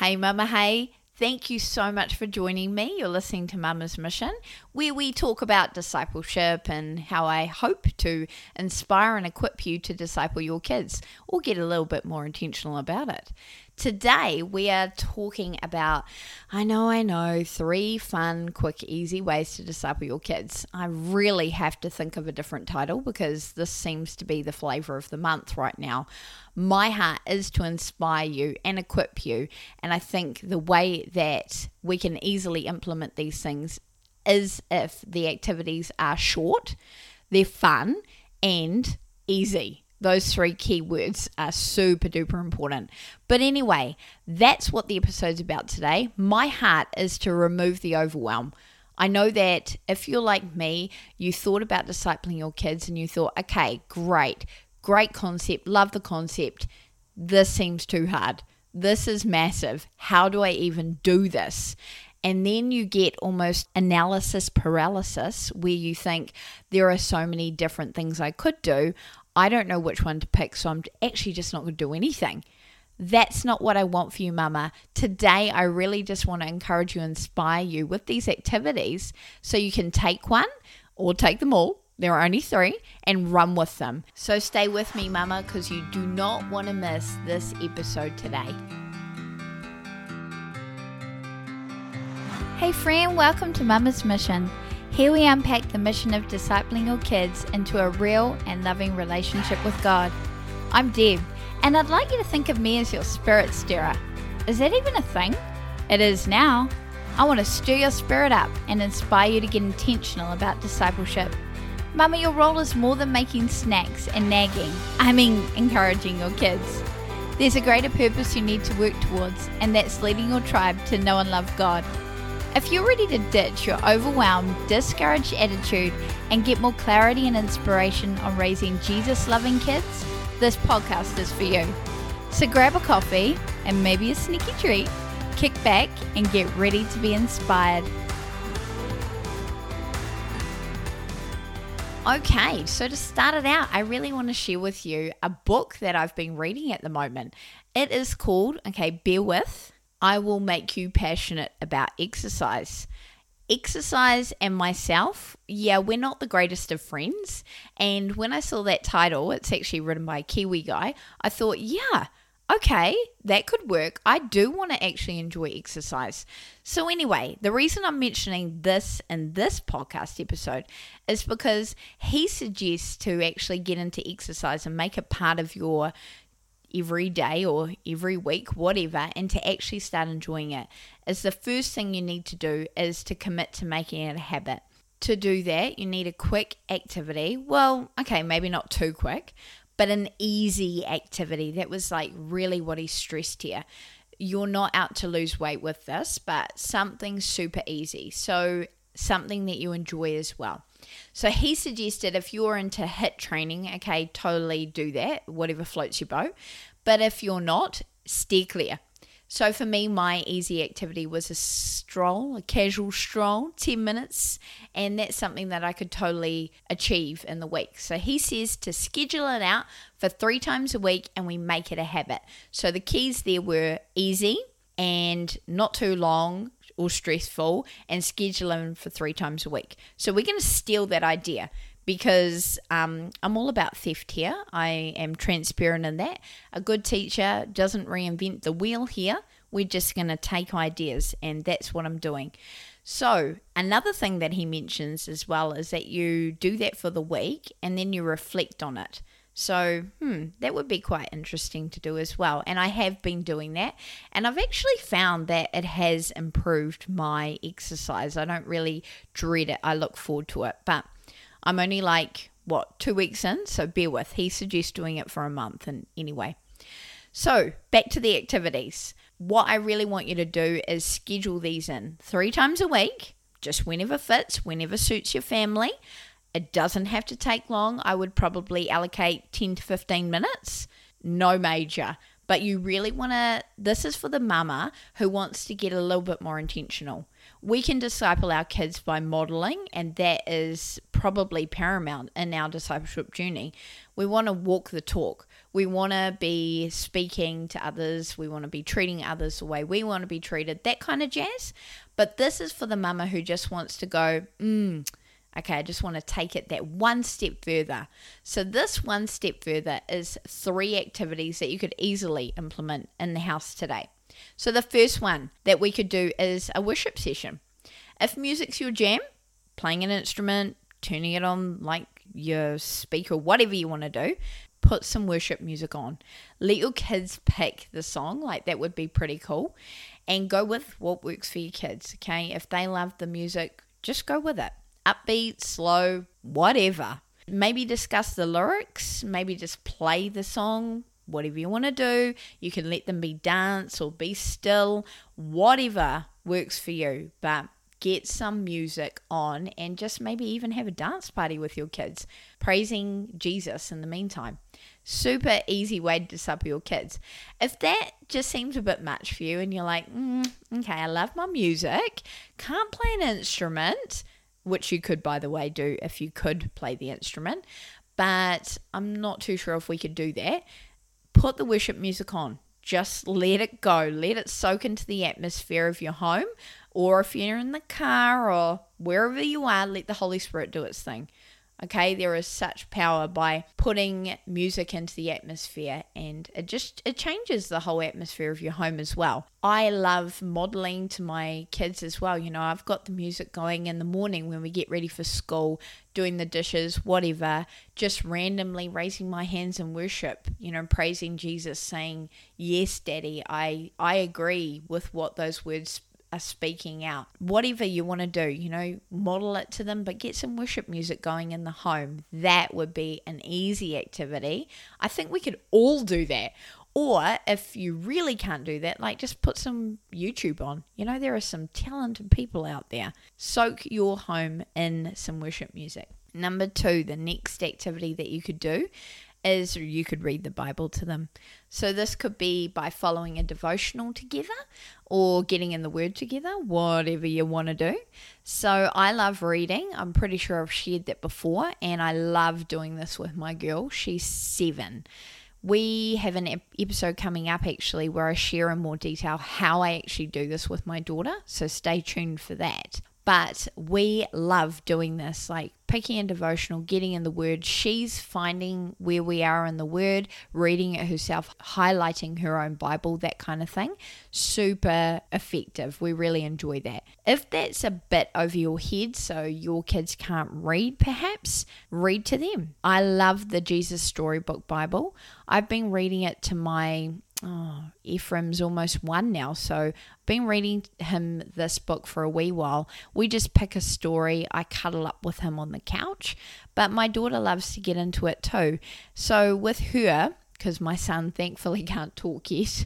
Hey, Mama, hey. Thank you so much for joining me. You're listening to Mama's Mission, where we talk about discipleship and how I hope to inspire and equip you to disciple your kids or get a little bit more intentional about it. Today, we are talking about, I know, I know, three fun, quick, easy ways to disciple your kids. I really have to think of a different title because this seems to be the flavor of the month right now. My heart is to inspire you and equip you. And I think the way that we can easily implement these things is if the activities are short, they're fun, and easy. Those three keywords are super duper important. But anyway, that's what the episode's about today. My heart is to remove the overwhelm. I know that if you're like me, you thought about discipling your kids and you thought, okay, great, great concept, love the concept. This seems too hard. This is massive. How do I even do this? And then you get almost analysis paralysis where you think there are so many different things I could do. I don't know which one to pick, so I'm actually just not going to do anything. That's not what I want for you, Mama. Today, I really just want to encourage you, inspire you with these activities so you can take one or take them all. There are only three and run with them. So stay with me, Mama, because you do not want to miss this episode today. Hey, friend, welcome to Mama's Mission. Here we unpack the mission of discipling your kids into a real and loving relationship with God. I'm Deb, and I'd like you to think of me as your spirit stirrer. Is that even a thing? It is now. I want to stir your spirit up and inspire you to get intentional about discipleship. Mama, your role is more than making snacks and nagging. I mean, encouraging your kids. There's a greater purpose you need to work towards, and that's leading your tribe to know and love God. If you're ready to ditch your overwhelmed, discouraged attitude and get more clarity and inspiration on raising Jesus loving kids, this podcast is for you. So grab a coffee and maybe a sneaky treat, kick back, and get ready to be inspired. Okay, so to start it out, I really want to share with you a book that I've been reading at the moment. It is called, okay, bear with, I will make you passionate about exercise. Exercise and myself, yeah, we're not the greatest of friends. And when I saw that title, it's actually written by a Kiwi guy, I thought, yeah, okay, that could work. I do want to actually enjoy exercise. So, anyway, the reason I'm mentioning this in this podcast episode is because he suggests to actually get into exercise and make it part of your every day or every week, whatever, and to actually start enjoying it is the first thing you need to do is to commit to making it a habit. To do that, you need a quick activity. Well, okay, maybe not too quick, but an easy activity. That was like really what he stressed here. You're not out to lose weight with this, but something super easy. So, something that you enjoy as well. So he suggested if you're into HIIT training, okay, totally do that, whatever floats your boat. But if you're not, steer clear. So for me, my easy activity was a stroll, a casual stroll, 10 minutes, and that's something that I could totally achieve in the week. So he says to schedule it out for three times a week and we make it a habit. So the keys there were easy and not too long, or stressful and schedule them for three times a week. So we're going to steal that idea because um, I'm all about theft here. I am transparent in that. A good teacher doesn't reinvent the wheel here. We're just going to take ideas, and that's what I'm doing. So, another thing that he mentions as well is that you do that for the week and then you reflect on it. So, hmm, that would be quite interesting to do as well. And I have been doing that. And I've actually found that it has improved my exercise. I don't really dread it, I look forward to it. But I'm only like, what, two weeks in? So bear with. He suggests doing it for a month. And anyway, so back to the activities. What I really want you to do is schedule these in three times a week, just whenever fits, whenever suits your family. It doesn't have to take long. I would probably allocate 10 to 15 minutes. No major. But you really want to, this is for the mama who wants to get a little bit more intentional. We can disciple our kids by modeling, and that is probably paramount in our discipleship journey. We want to walk the talk. We want to be speaking to others. We want to be treating others the way we want to be treated, that kind of jazz. But this is for the mama who just wants to go, mm, okay, I just want to take it that one step further. So, this one step further is three activities that you could easily implement in the house today. So, the first one that we could do is a worship session. If music's your jam, playing an instrument, turning it on like your speaker, whatever you want to do, put some worship music on. Let your kids pick the song, like that would be pretty cool. And go with what works for your kids, okay? If they love the music, just go with it. Upbeat, slow, whatever. Maybe discuss the lyrics, maybe just play the song, whatever you want to do. You can let them be dance or be still, whatever works for you. But get some music on and just maybe even have a dance party with your kids, praising Jesus in the meantime. Super easy way to disciple your kids. If that just seems a bit much for you and you're like, mm, okay, I love my music, can't play an instrument, which you could, by the way, do if you could play the instrument, but I'm not too sure if we could do that. Put the worship music on. Just let it go. Let it soak into the atmosphere of your home or if you're in the car or wherever you are, let the Holy Spirit do its thing. Okay, there is such power by putting music into the atmosphere and it just it changes the whole atmosphere of your home as well. I love modeling to my kids as well. You know, I've got the music going in the morning when we get ready for school, doing the dishes, whatever, just randomly raising my hands in worship, you know, praising Jesus saying, "Yes, daddy, I I agree with what those words are speaking out. Whatever you want to do, you know, model it to them, but get some worship music going in the home. That would be an easy activity. I think we could all do that. Or if you really can't do that, like just put some YouTube on. You know, there are some talented people out there. Soak your home in some worship music. Number two, the next activity that you could do is you could read the Bible to them. So this could be by following a devotional together or getting in the Word together, whatever you want to do. So I love reading. I'm pretty sure I've shared that before, and I love doing this with my girl. She's seven. We have an episode coming up actually where I share in more detail how I actually do this with my daughter. So stay tuned for that. But we love doing this, like picking a devotional, getting in the Word. She's finding where we are in the Word, reading it herself, highlighting her own Bible, that kind of thing. Super effective. We really enjoy that. If that's a bit over your head, so your kids can't read, perhaps read to them. I love the Jesus Storybook Bible. I've been reading it to my oh, Ephraim's almost one now. So I've been reading him this book for a wee while. We just pick a story. I cuddle up with him on the couch, but my daughter loves to get into it too. So with her, because my son thankfully can't talk yet,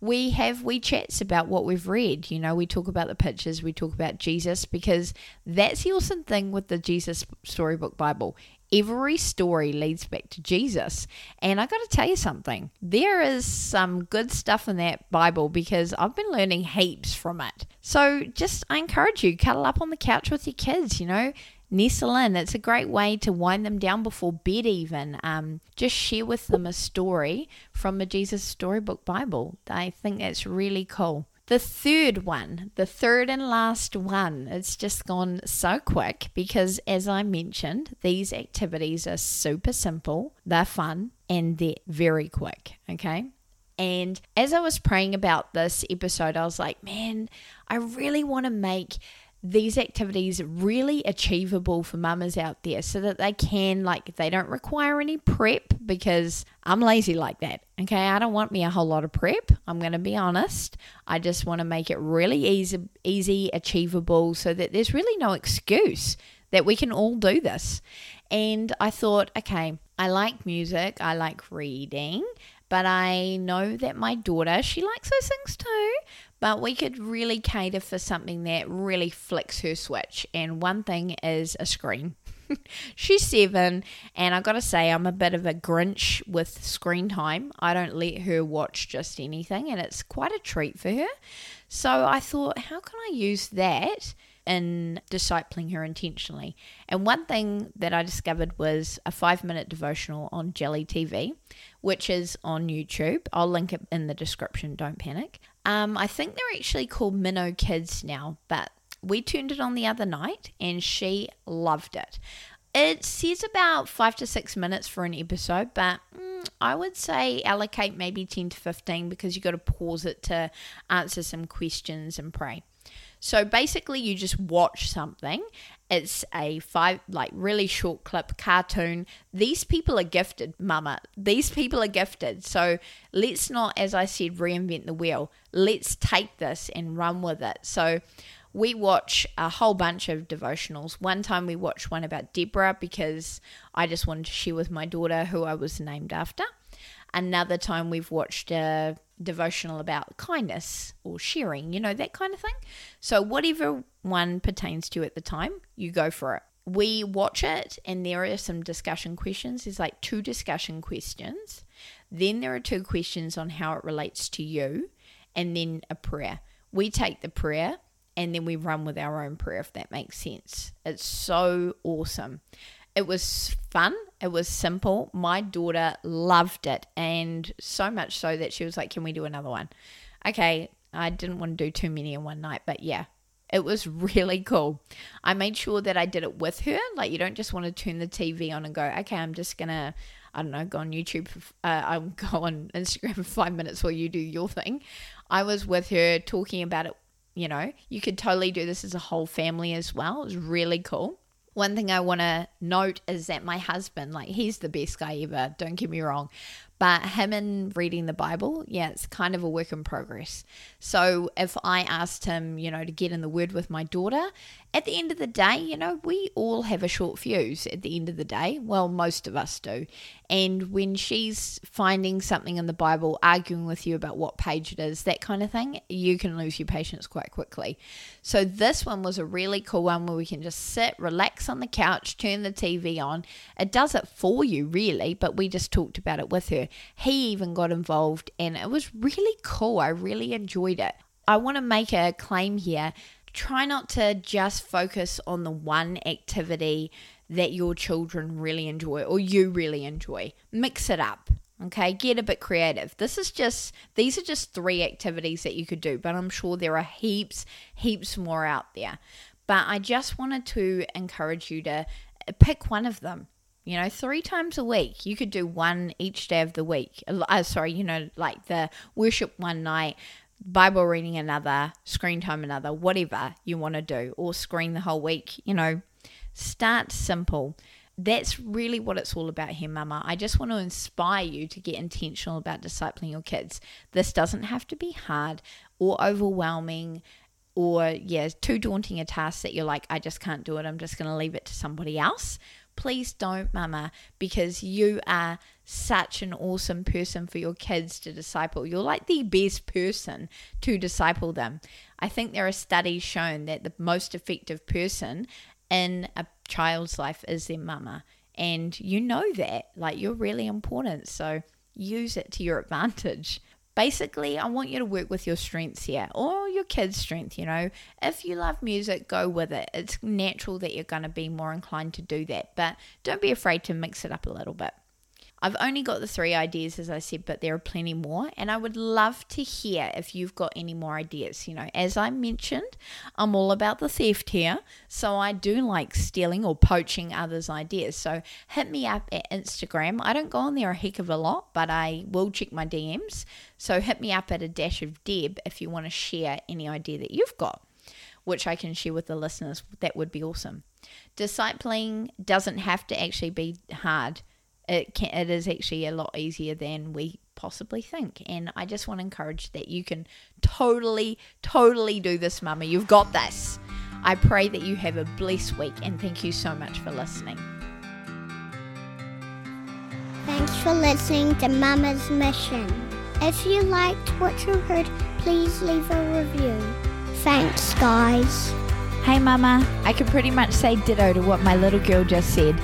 we have we chats about what we've read. You know, we talk about the pictures, we talk about Jesus, because that's the awesome thing with the Jesus Storybook Bible every story leads back to Jesus. And I got to tell you something there is some good stuff in that Bible because I've been learning heaps from it. So just, I encourage you, cuddle up on the couch with your kids, you know. Nestle in. It's a great way to wind them down before bed, even. Um, just share with them a story from the Jesus Storybook Bible. I think that's really cool. The third one, the third and last one, it's just gone so quick because, as I mentioned, these activities are super simple, they're fun, and they're very quick. Okay. And as I was praying about this episode, I was like, man, I really want to make these activities really achievable for mamas out there so that they can like they don't require any prep because I'm lazy like that. Okay, I don't want me a whole lot of prep. I'm going to be honest. I just want to make it really easy easy achievable so that there's really no excuse that we can all do this. And I thought, okay, I like music, I like reading, but I know that my daughter, she likes those things too but we could really cater for something that really flicks her switch. And one thing is a screen. She's seven, and I gotta say, I'm a bit of a Grinch with screen time. I don't let her watch just anything, and it's quite a treat for her. So I thought, how can I use that in discipling her intentionally. And one thing that I discovered was a five minute devotional on Jelly TV, which is on YouTube. I'll link it in the description, don't panic. Um, I think they're actually called Minno Kids now, but we turned it on the other night and she loved it. It says about five to six minutes for an episode, but mm, I would say allocate maybe 10 to 15 because you've got to pause it to answer some questions and pray. So basically, you just watch something. It's a five, like, really short clip cartoon. These people are gifted, mama. These people are gifted. So let's not, as I said, reinvent the wheel. Let's take this and run with it. So we watch a whole bunch of devotionals. One time we watched one about Deborah because I just wanted to share with my daughter who I was named after. Another time we've watched a devotional about kindness or sharing, you know, that kind of thing. So, whatever one pertains to at the time, you go for it. We watch it, and there are some discussion questions. There's like two discussion questions. Then there are two questions on how it relates to you, and then a prayer. We take the prayer and then we run with our own prayer, if that makes sense. It's so awesome. It was fun. It was simple. My daughter loved it, and so much so that she was like, Can we do another one? Okay, I didn't want to do too many in one night, but yeah, it was really cool. I made sure that I did it with her. Like, you don't just want to turn the TV on and go, Okay, I'm just to. I don't know, go on YouTube, uh, I'll go on Instagram for five minutes while you do your thing. I was with her talking about it you know, you could totally do this as a whole family as well. It was really cool. One thing I want to note is that my husband, like, he's the best guy ever, don't get me wrong. But him and reading the Bible, yeah, it's kind of a work in progress. So if I asked him, you know, to get in the Word with my daughter, at the end of the day, you know, we all have a short fuse at the end of the day. Well, most of us do. And when she's finding something in the Bible, arguing with you about what page it is, that kind of thing, you can lose your patience quite quickly. So this one was a really cool one where we can just sit, relax on the couch, turn the TV on. It does it for you, really, but we just talked about it with her. He even got involved, and it was really cool. I really enjoyed it. I want to make a claim here try not to just focus on the one activity that your children really enjoy or you really enjoy. Mix it up. Okay, get a bit creative. This is just, these are just three activities that you could do, but I'm sure there are heaps, heaps more out there. But I just wanted to encourage you to pick one of them. You know, three times a week. You could do one each day of the week. Uh, sorry, you know, like the worship one night, Bible reading another, screen time another, whatever you want to do, or screen the whole week, you know, start simple. That's really what it's all about here, Mama. I just want to inspire you to get intentional about discipling your kids. This doesn't have to be hard or overwhelming or, yeah, too daunting a task that you're like, I just can't do it. I'm just going to leave it to somebody else. Please don't, Mama, because you are such an awesome person for your kids to disciple. You're like the best person to disciple them. I think there are studies shown that the most effective person in a child's life is their mama. And you know that. Like, you're really important. So use it to your advantage basically, I want you to work with your strengths here or your kids' strength. You know, if you love music, go with it. It's natural that you're going to be more inclined to do that, but don't be afraid to mix it up a little bit. I've only got the three ideas, as I said, but there are plenty more. And I would love to hear if you've got any more ideas. You know, as I mentioned, I'm all about the theft here. So I do like stealing or poaching others' ideas. So hit me up at Instagram. I don't go on there a heck of a lot, but I will check my DMs. So hit me up at a dash of Deb if you want to share any idea that you've got which I can share with the listeners. That would be awesome. Discipling doesn't have to actually be hard it can, it is actually a lot easier than we possibly think. And I just want to encourage that you can totally, totally do this, Mama. You've got this. I pray that you have a blessed week and thank you so much for listening. Thanks for listening to Mama's Mission. If you liked what you heard, please leave a review. Thanks, guys. Hey, Mama. I can pretty much say ditto to what my little girl just said.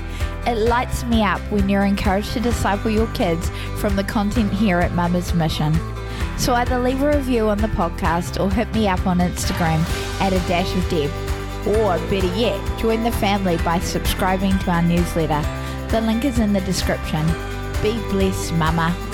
It lights me up when you're encouraged to disciple your kids from the content here at Mama's Mission. So either leave a review on the podcast or hit me up on Instagram at a dash of Deb. Or better yet, join the family by subscribing to our newsletter. The link is in the description. Be blessed, Mama.